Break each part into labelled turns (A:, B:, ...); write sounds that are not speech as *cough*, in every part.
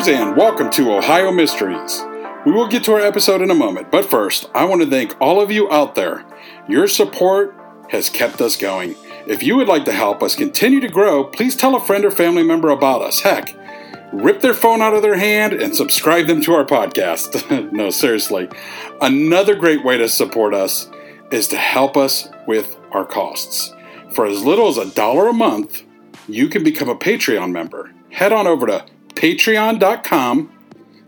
A: listeners, and welcome to Ohio Mysteries. We will get to our episode in a moment, but first, I want to thank all of you out there. Your support has kept us going. If you would like to help us continue to grow, please tell a friend or family member about us. Heck, rip their phone out of their hand and subscribe them to our podcast. *laughs* no, seriously. Another great way to support us is to help us with our costs. For as little as a dollar a month, you can become a Patreon member. Head on over to patreon.com.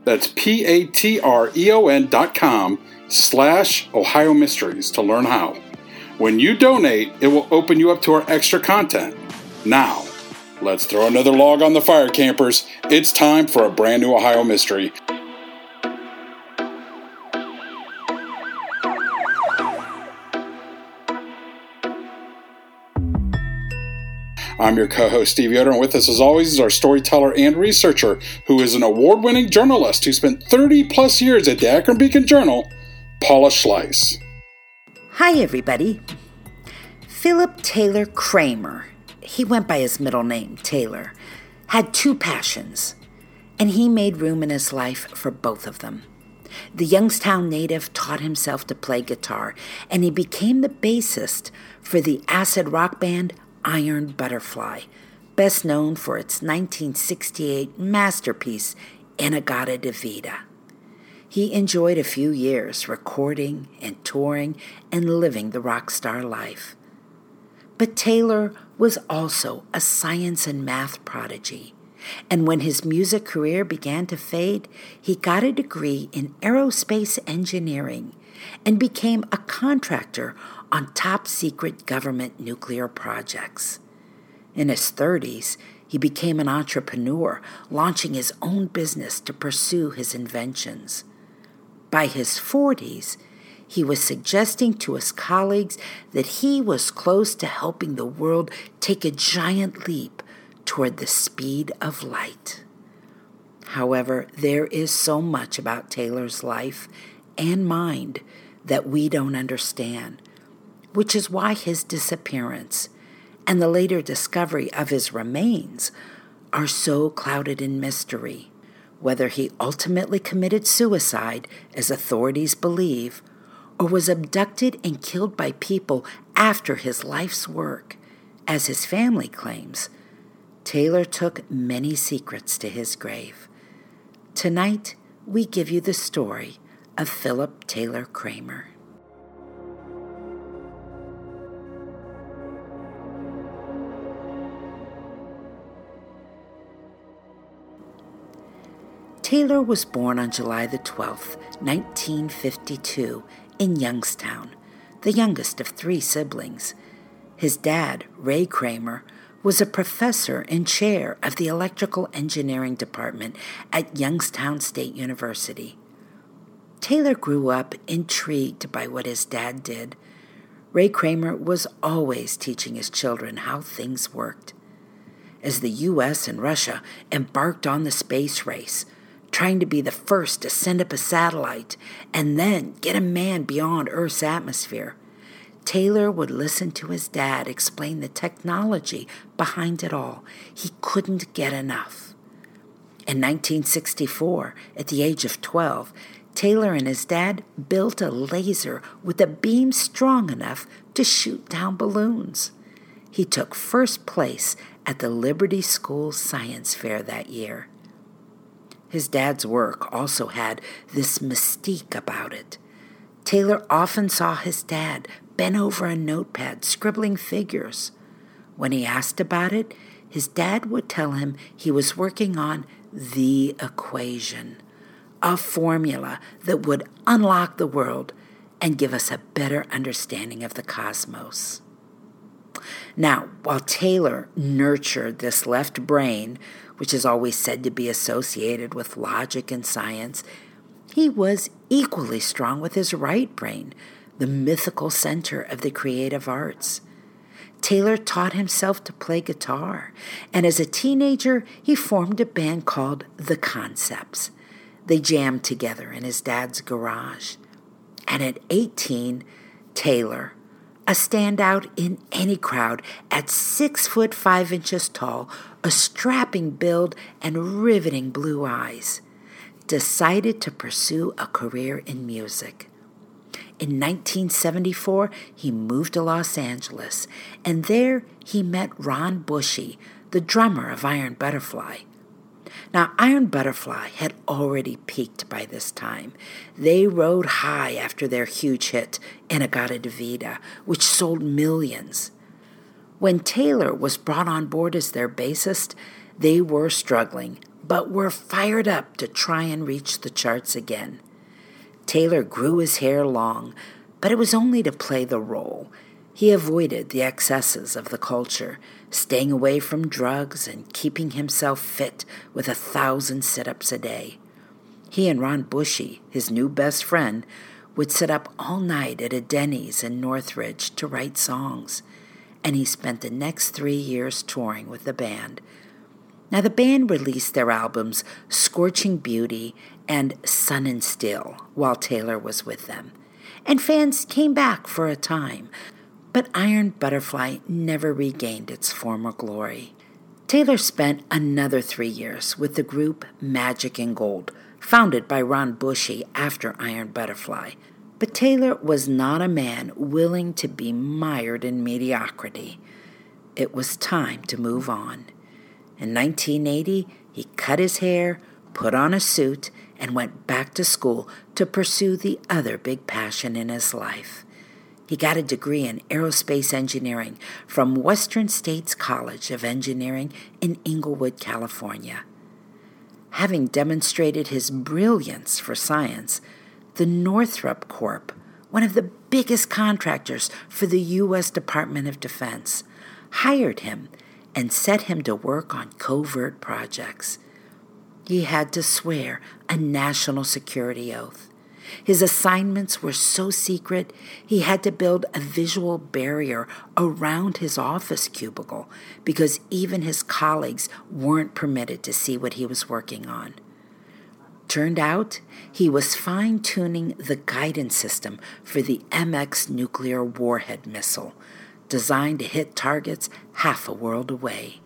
A: That's P A T R E O N dot com slash Ohio Mysteries to learn how. When you donate, it will open you up to our extra content. Now, let's throw another log on the fire, campers. It's time for a brand new Ohio Mystery. I'm your co host, Steve Yoder, and with us, as always, is our storyteller and researcher, who is an award winning journalist who spent 30 plus years at the Akron Beacon Journal, Paula Schleis.
B: Hi, everybody. Philip Taylor Kramer, he went by his middle name, Taylor, had two passions, and he made room in his life for both of them. The Youngstown native taught himself to play guitar, and he became the bassist for the acid rock band Iron Butterfly, best known for its 1968 masterpiece, In-A-Gadda-Da-Vida. He enjoyed a few years recording and touring and living the rock star life. But Taylor was also a science and math prodigy. And when his music career began to fade, he got a degree in aerospace engineering and became a contractor on top secret government nuclear projects. In his 30s, he became an entrepreneur, launching his own business to pursue his inventions. By his 40s, he was suggesting to his colleagues that he was close to helping the world take a giant leap toward the speed of light. However, there is so much about Taylor's life and mind that we don't understand, which is why his disappearance and the later discovery of his remains are so clouded in mystery. Whether he ultimately committed suicide, as authorities believe, or was abducted and killed by people after his life's work, as his family claims, Taylor took many secrets to his grave. Tonight, we give you the story of Philip Taylor Kramer. Taylor was born on July the 12th, 1952, in Youngstown, the youngest of three siblings. His dad, Ray Kramer, was a professor and chair of the electrical engineering department at Youngstown State University. Taylor grew up intrigued by what his dad did. Ray Kramer was always teaching his children how things worked. As the U.S. and Russia embarked on the space race, trying to be the first to send up a satellite and then get a man beyond Earth's atmosphere, Taylor would listen to his dad explain the technology behind it all. He couldn't get enough. In 1964, at the age of 12, Taylor and his dad built a laser with a beam strong enough to shoot down balloons. He took first place at the Liberty School Science Fair that year. His dad's work also had this mystique about it. Taylor often saw his dad bent over a notepad scribbling figures. When he asked about it, his dad would tell him he was working on the equation, a formula that would unlock the world and give us a better understanding of the cosmos. Now, while Taylor nurtured this left brain, which is always said to be associated with logic and science, he was equally strong with his right brain, the mythical center of the creative arts. Taylor taught himself to play guitar, and as a teenager, he formed a band called The Concepts. They jammed together in his dad's garage. And at 18, Taylor, a standout in any crowd at six foot five inches tall, a strapping build, and riveting blue eyes, decided to pursue a career in music. In 1974, he moved to Los Angeles, and there he met Ron Bushy, the drummer of Iron Butterfly. Now, Iron Butterfly had already peaked by this time. They rode high after their huge hit, In-A-Gadda-Da-Vida, which sold millions. When Taylor was brought on board as their bassist, they were struggling, but were fired up to try and reach the charts again. Taylor grew his hair long, but it was only to play the role. He avoided the excesses of the culture, staying away from drugs and keeping himself fit with a thousand sit ups a day. He and Ron Bushy, his new best friend, would sit up all night at a Denny's in Northridge to write songs, and he spent the next three years touring with the band. Now, the band released their albums Scorching Beauty and Sun and Steel while Taylor was with them, and fans came back for a time, but Iron Butterfly never regained its former glory. Taylor spent another three years with the group Magic and Gold, founded by Ron Bushy after Iron Butterfly. But Taylor was not a man willing to be mired in mediocrity. It was time to move on. In 1980, he cut his hair, put on a suit, and went back to school to pursue the other big passion in his life he got a degree in aerospace engineering from Western States College of Engineering in Inglewood, California. Having demonstrated his brilliance for science, the Northrop Corp, one of the biggest contractors for the U.S. Department of Defense, hired him and set him to work on covert projects. He had to swear a national security oath. His assignments were so secret, he had to build a visual barrier around his office cubicle because even his colleagues weren't permitted to see what he was working on. Turned out, he was fine tuning the guidance system for the MX nuclear warhead missile, designed to hit targets half a world away.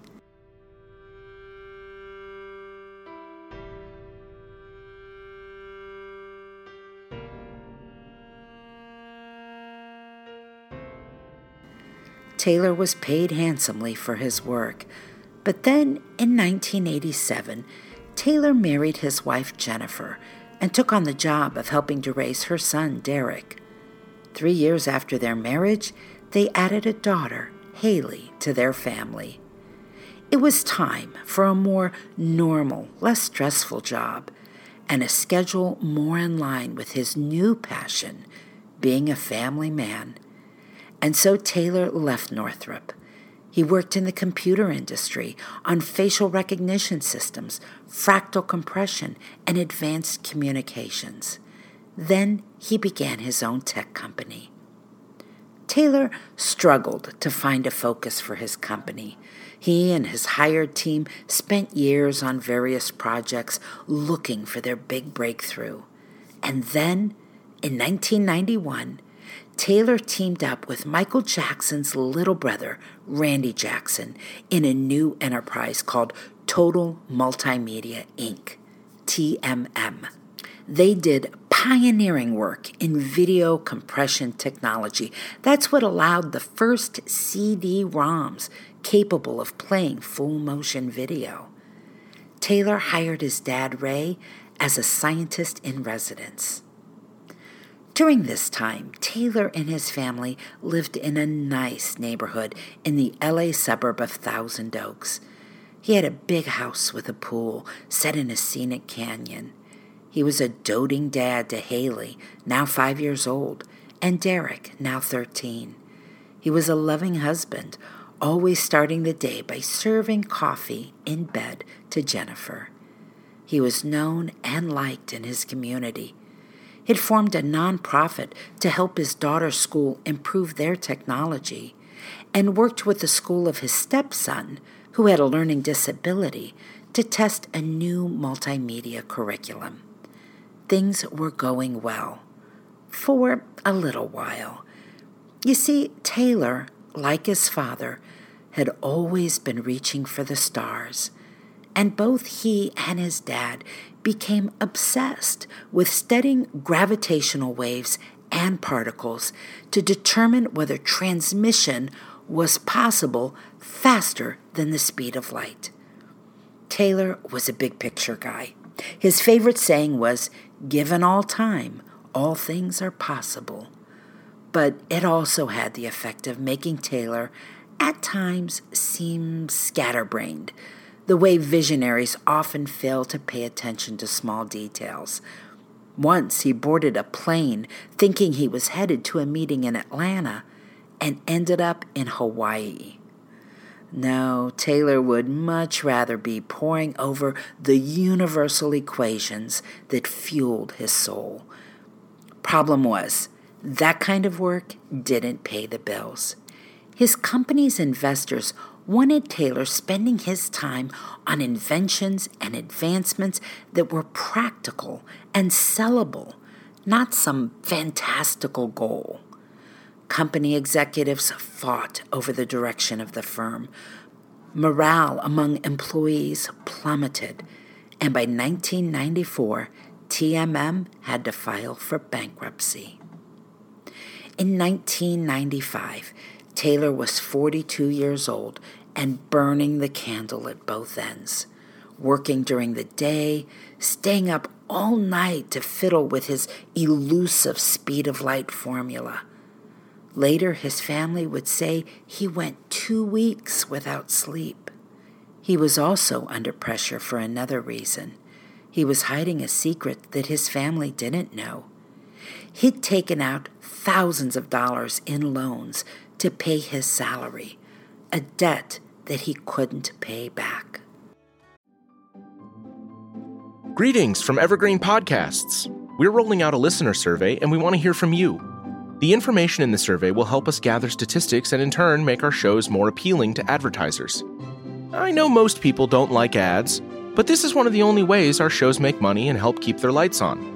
B: Taylor was paid handsomely for his work. But then, in 1987, Taylor married his wife Jennifer and took on the job of helping to raise her son Derek. Three years after their marriage, they added a daughter, Haley, to their family. It was time for a more normal, less stressful job and a schedule more in line with his new passion, being a family man. And so Taylor left Northrop. He worked in the computer industry on facial recognition systems, fractal compression, and advanced communications. Then he began his own tech company. Taylor struggled to find a focus for his company. He and his hired team spent years on various projects looking for their big breakthrough. And then, in 1991, Taylor teamed up with Michael Jackson's little brother, Randy Jackson, in a new enterprise called Total Multimedia Inc., TMM. They did pioneering work in video compression technology. That's what allowed the first CD ROMs capable of playing full motion video. Taylor hired his dad, Ray, as a scientist in residence. During this time, Taylor and his family lived in a nice neighborhood in the LA suburb of Thousand Oaks. He had a big house with a pool set in a scenic canyon. He was a doting dad to Haley, now five years old, and Derek, now 13. He was a loving husband, always starting the day by serving coffee in bed to Jennifer. He was known and liked in his community. He'd formed a nonprofit to help his daughter's school improve their technology and worked with the school of his stepson, who had a learning disability, to test a new multimedia curriculum. Things were going well for a little while. You see, Taylor, like his father, had always been reaching for the stars, and both he and his dad became obsessed with studying gravitational waves and particles to determine whether transmission was possible faster than the speed of light. Taylor was a big picture guy. His favorite saying was, Given all time, all things are possible. But it also had the effect of making Taylor, at times, seem scatterbrained, the way visionaries often fail to pay attention to small details. Once he boarded a plane thinking he was headed to a meeting in Atlanta and ended up in Hawaii. No, Taylor would much rather be poring over the universal equations that fueled his soul. Problem was, that kind of work didn't pay the bills. His company's investors wanted Taylor spending his time on inventions and advancements that were practical and sellable, not some fantastical goal. Company executives fought over the direction of the firm. Morale among employees plummeted, and by 1994, TMM had to file for bankruptcy. In 1995, Taylor was 42 years old and burning the candle at both ends, working during the day, staying up all night to fiddle with his elusive speed of light formula Later, his family would say he went two weeks without sleep. He was also under pressure for another reason. He was hiding a secret that his family didn't know. He'd taken out thousands of dollars in loans to pay his salary, a debt that he couldn't pay back.
C: Greetings from Evergreen Podcasts. We're rolling out a listener survey and we want to hear from you. The information in the survey will help us gather statistics and in turn make our shows more appealing to advertisers. I know most people don't like ads, but this is one of the only ways our shows make money and help keep their lights on.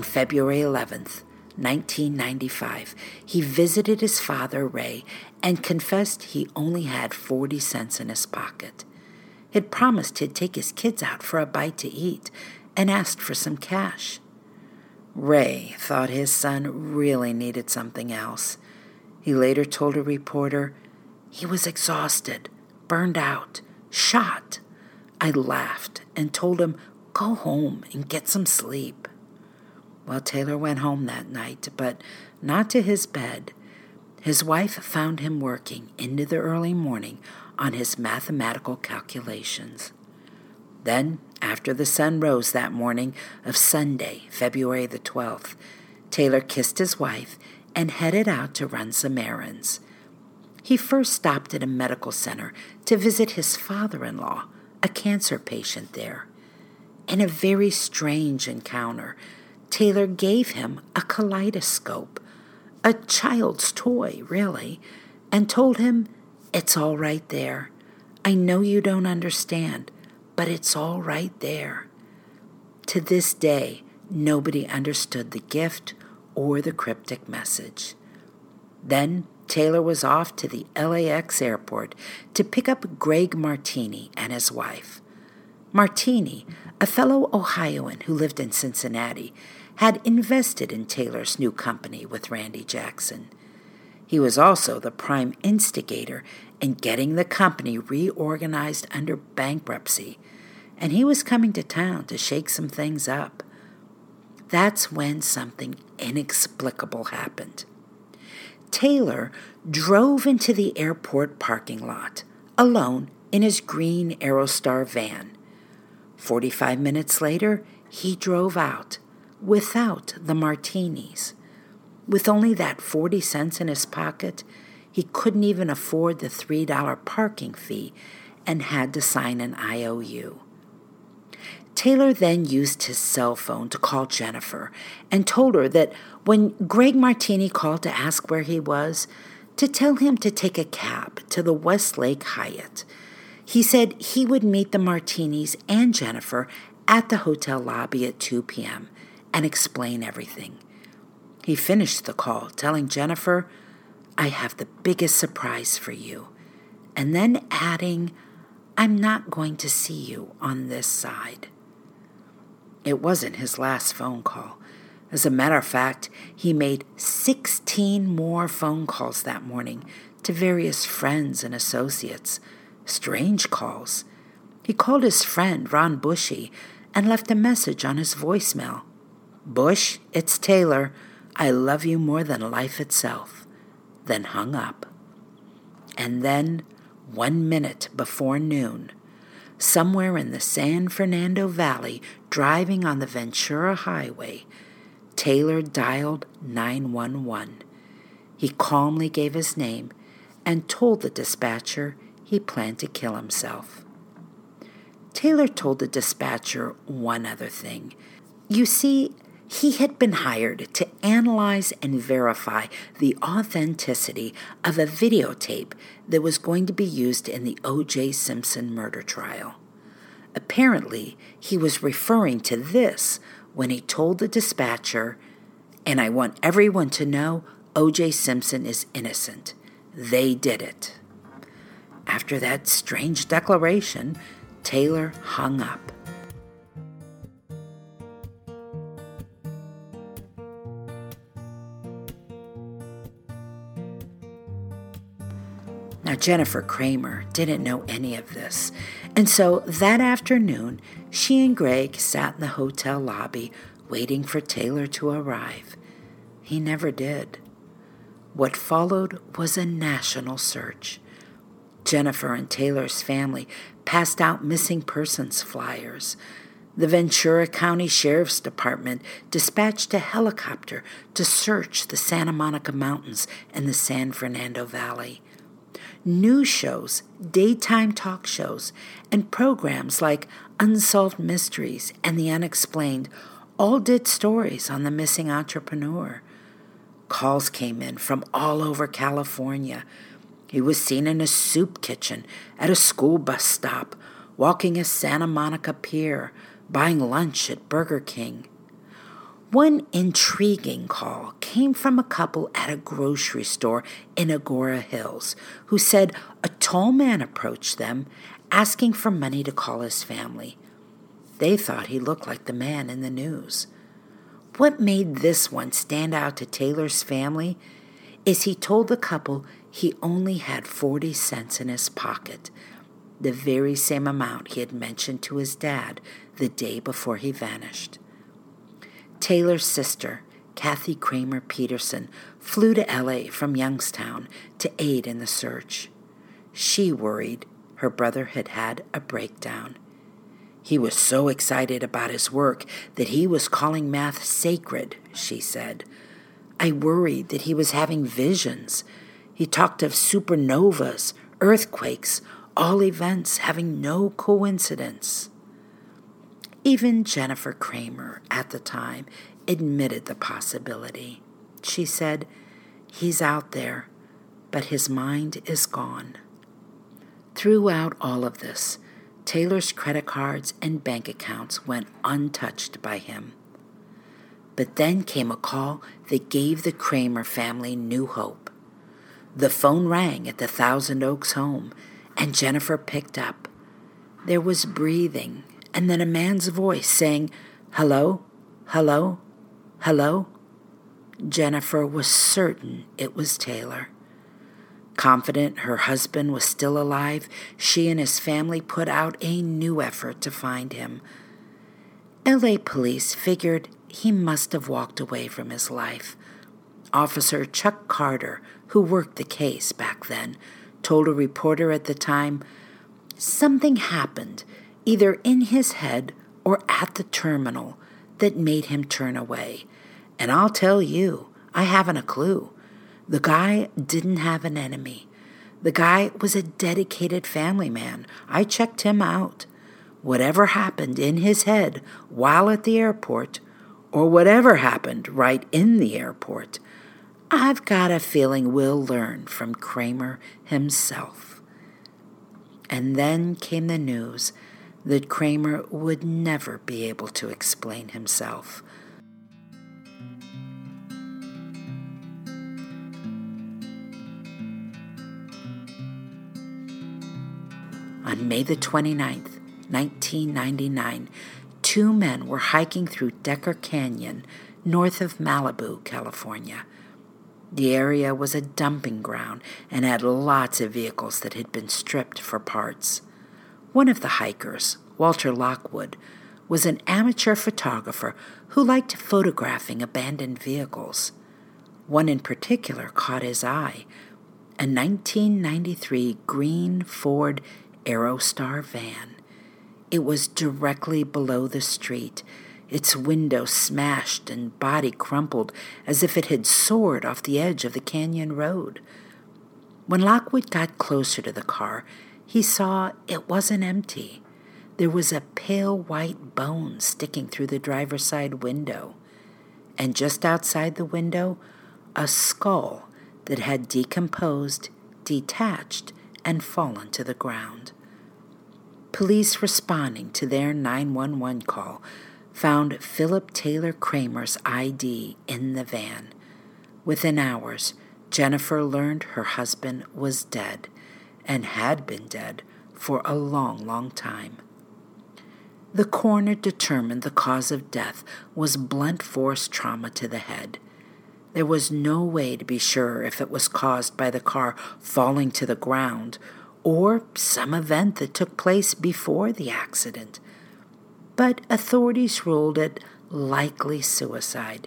B: On February 11th, 1995, he visited his father, Ray, and confessed he only had 40 cents in his pocket He had promised he'd take his kids out for a bite to eat and asked for some cash. Ray thought his son really needed something else. He later told a reporter he was exhausted, burned out, shot. I laughed and told him, Go home and get some sleep. Well, Taylor went home that night, but not to his bed. His wife found him working into the early morning on his mathematical calculations. Then, after the sun rose that morning of Sunday, February the 12th, Taylor kissed his wife and headed out to run some errands. He first stopped at a medical center to visit his father in law, a cancer patient there. In a very strange encounter, Taylor gave him a kaleidoscope, a child's toy, really, and told him it's all right there. I know you don't understand, but it's all right there. To this day, nobody understood the gift or the cryptic message. Then Taylor was off to the LAX airport to pick up Greg Martini and his wife. Martini, a fellow Ohioan who lived in Cincinnati, had invested in Taylor's new company with Randy Jackson. He was also the prime instigator in getting the company reorganized under bankruptcy, and he was coming to town to shake some things up. That's when something inexplicable happened. Taylor drove into the airport parking lot, alone in his green Aerostar van. 45 minutes later, he drove out without the martinis. With only that 40 cents in his pocket, he couldn't even afford the $3 parking fee and had to sign an IOU. Taylor then used his cell phone to call Jennifer and told her that when Greg Martini called to ask where he was, to tell him to take a cab to the Westlake Hyatt. He said he would meet the Martinis and Jennifer at the hotel lobby at 2 p.m. and explain everything. He finished the call telling Jennifer, I have the biggest surprise for you, and then adding, I'm not going to see you on this side. It wasn't his last phone call. As a matter of fact, he made 16 more phone calls that morning to various friends and associates. Strange calls. He called his friend, Ron Bushy, and left a message on his voicemail Bush, it's Taylor. I love you more than life itself. Then hung up. And then, one minute before noon, somewhere in the San Fernando Valley, driving on the Ventura Highway, Taylor dialed 911. He calmly gave his name and told the dispatcher he planned to kill himself. Taylor told the dispatcher one other thing. You see, he had been hired to analyze and verify the authenticity of a videotape that was going to be used in the O.J. Simpson murder trial. Apparently, he was referring to this when he told the dispatcher, and I want everyone to know O.J. Simpson is innocent. They did it. After that strange declaration, Taylor hung up. Jennifer Kramer didn't know any of this, and so that afternoon, she and Greg sat in the hotel lobby waiting for Taylor to arrive. He never did. What followed was a national search. Jennifer and Taylor's family passed out missing persons flyers. The Ventura County Sheriff's Department dispatched a helicopter to search the Santa Monica Mountains and the San Fernando Valley news shows, daytime talk shows, and programs like Unsolved Mysteries and The Unexplained all did stories on the missing entrepreneur. Calls came in from all over California. He was seen in a soup kitchen, at a school bus stop, walking a Santa Monica pier, buying lunch at Burger King. One intriguing call came from a couple at a grocery store in Agoura Hills who said a tall man approached them asking for money to call his family. They thought he looked like the man in the news. What made this one stand out to Taylor's family is he told the couple he only had 40 cents in his pocket, the very same amount he had mentioned to his dad the day before he vanished. Taylor's sister, Kathy Kramer Peterson, flew to LA from Youngstown to aid in the search. She worried her brother had had a breakdown. He was so excited about his work that he was calling math sacred, she said. I worried that he was having visions. He talked of supernovas, earthquakes, all events having no coincidence. Even Jennifer Kramer, at the time, admitted the possibility. She said, He's out there, but his mind is gone. Throughout all of this, Taylor's credit cards and bank accounts went untouched by him. But then came a call that gave the Kramer family new hope. The phone rang at the Thousand Oaks home, and Jennifer picked up. There was breathing and then a man's voice saying, Hello, hello, hello. Jennifer was certain it was Taylor. Confident her husband was still alive, she and his family put out a new effort to find him. LA police figured he must have walked away from his life. Officer Chuck Carter, who worked the case back then, told a reporter at the time, Something happened either in his head or at the terminal, that made him turn away. And I'll tell you, I haven't a clue. The guy didn't have an enemy. The guy was a dedicated family man. I checked him out. Whatever happened in his head while at the airport, or whatever happened right in the airport, I've got a feeling we'll learn from Kramer himself. And then came the news that Kramer would never be able to explain himself. On May the 29th, 1999, two men were hiking through Decker Canyon north of Malibu, California. The area was a dumping ground and had lots of vehicles that had been stripped for parts. One of the hikers, Walter Lockwood, was an amateur photographer who liked photographing abandoned vehicles. One in particular caught his eye a 1993 green Ford Aerostar van. It was directly below the street, its window smashed and body crumpled as if it had soared off the edge of the canyon road. When Lockwood got closer to the car, he saw it wasn't empty. There was a pale white bone sticking through the driver's side window, and just outside the window, a skull that had decomposed, detached, and fallen to the ground. Police responding to their 911 call found Philip Taylor Kramer's ID in the van. Within hours, Jennifer learned her husband was dead and had been dead for a long, long time. The coroner determined the cause of death was blunt force trauma to the head. There was no way to be sure if it was caused by the car falling to the ground or some event that took place before the accident. But authorities ruled it likely suicide,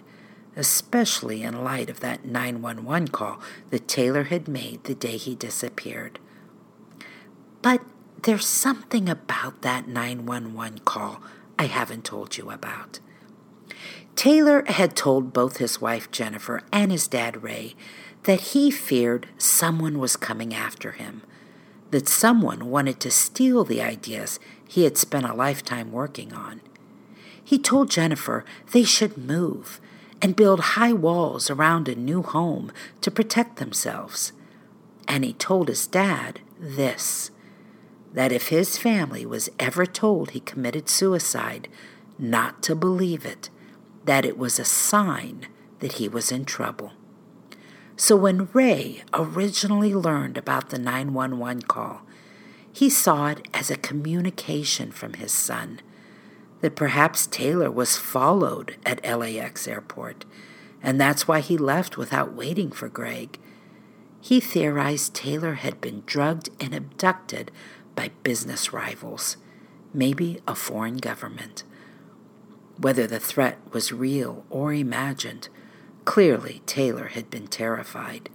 B: especially in light of that 911 call that Taylor had made the day he disappeared. But there's something about that 911 call I haven't told you about. Taylor had told both his wife Jennifer and his dad Ray that he feared someone was coming after him, that someone wanted to steal the ideas he had spent a lifetime working on. He told Jennifer they should move and build high walls around a new home to protect themselves. And he told his dad this that if his family was ever told he committed suicide, not to believe it, that it was a sign that he was in trouble. So when Ray originally learned about the 911 call, he saw it as a communication from his son that perhaps Taylor was followed at LAX airport, and that's why he left without waiting for Greg. He theorized Taylor had been drugged and abducted by business rivals, maybe a foreign government. Whether the threat was real or imagined, clearly Taylor had been terrified.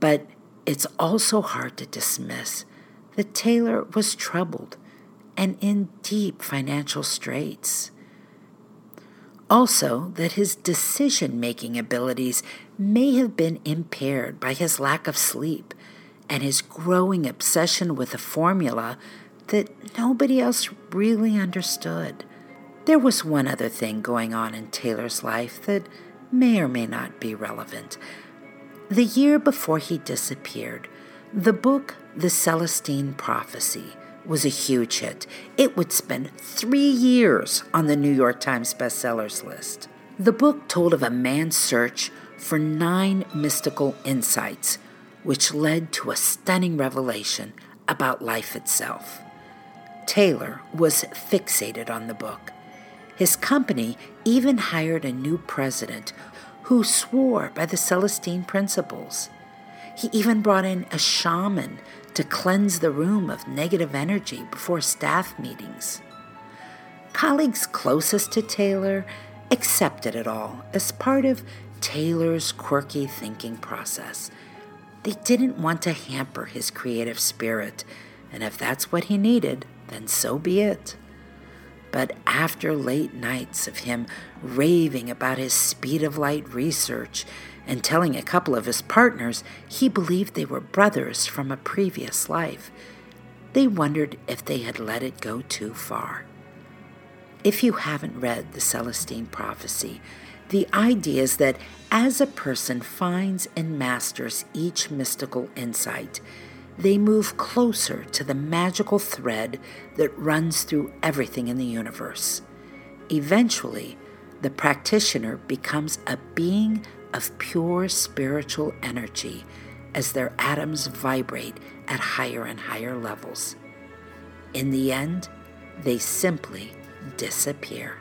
B: But it's also hard to dismiss that Taylor was troubled and in deep financial straits. Also, that his decision making abilities may have been impaired by his lack of sleep and his growing obsession with a formula that nobody else really understood. There was one other thing going on in Taylor's life that may or may not be relevant. The year before he disappeared, the book The Celestine Prophecy was a huge hit. It would spend three years on the New York Times bestsellers list. The book told of a man's search for nine mystical insights which led to a stunning revelation about life itself. Taylor was fixated on the book. His company even hired a new president who swore by the Celestine principles. He even brought in a shaman to cleanse the room of negative energy before staff meetings. Colleagues closest to Taylor accepted it all as part of Taylor's quirky thinking process they didn't want to hamper his creative spirit, and if that's what he needed, then so be it. But after late nights of him raving about his speed of light research and telling a couple of his partners he believed they were brothers from a previous life, they wondered if they had let it go too far. If you haven't read the Celestine Prophecy, the idea is that as a person finds and masters each mystical insight, they move closer to the magical thread that runs through everything in the universe. Eventually, the practitioner becomes a being of pure spiritual energy as their atoms vibrate at higher and higher levels. In the end, they simply disappear.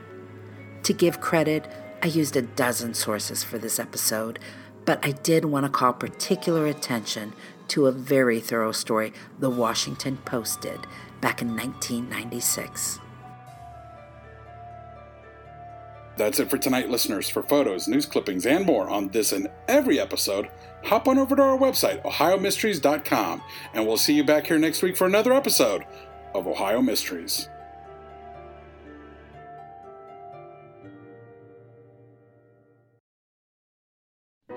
B: To give credit, I used a dozen sources for this episode, but I did want to call particular attention to a very thorough story the Washington Post did back in 1996.
A: That's it for tonight, listeners. For photos, news clippings, and more on this and every episode, hop on over to our website, ohiomysteries.com, and we'll see you back here next week for another episode of Ohio Mysteries.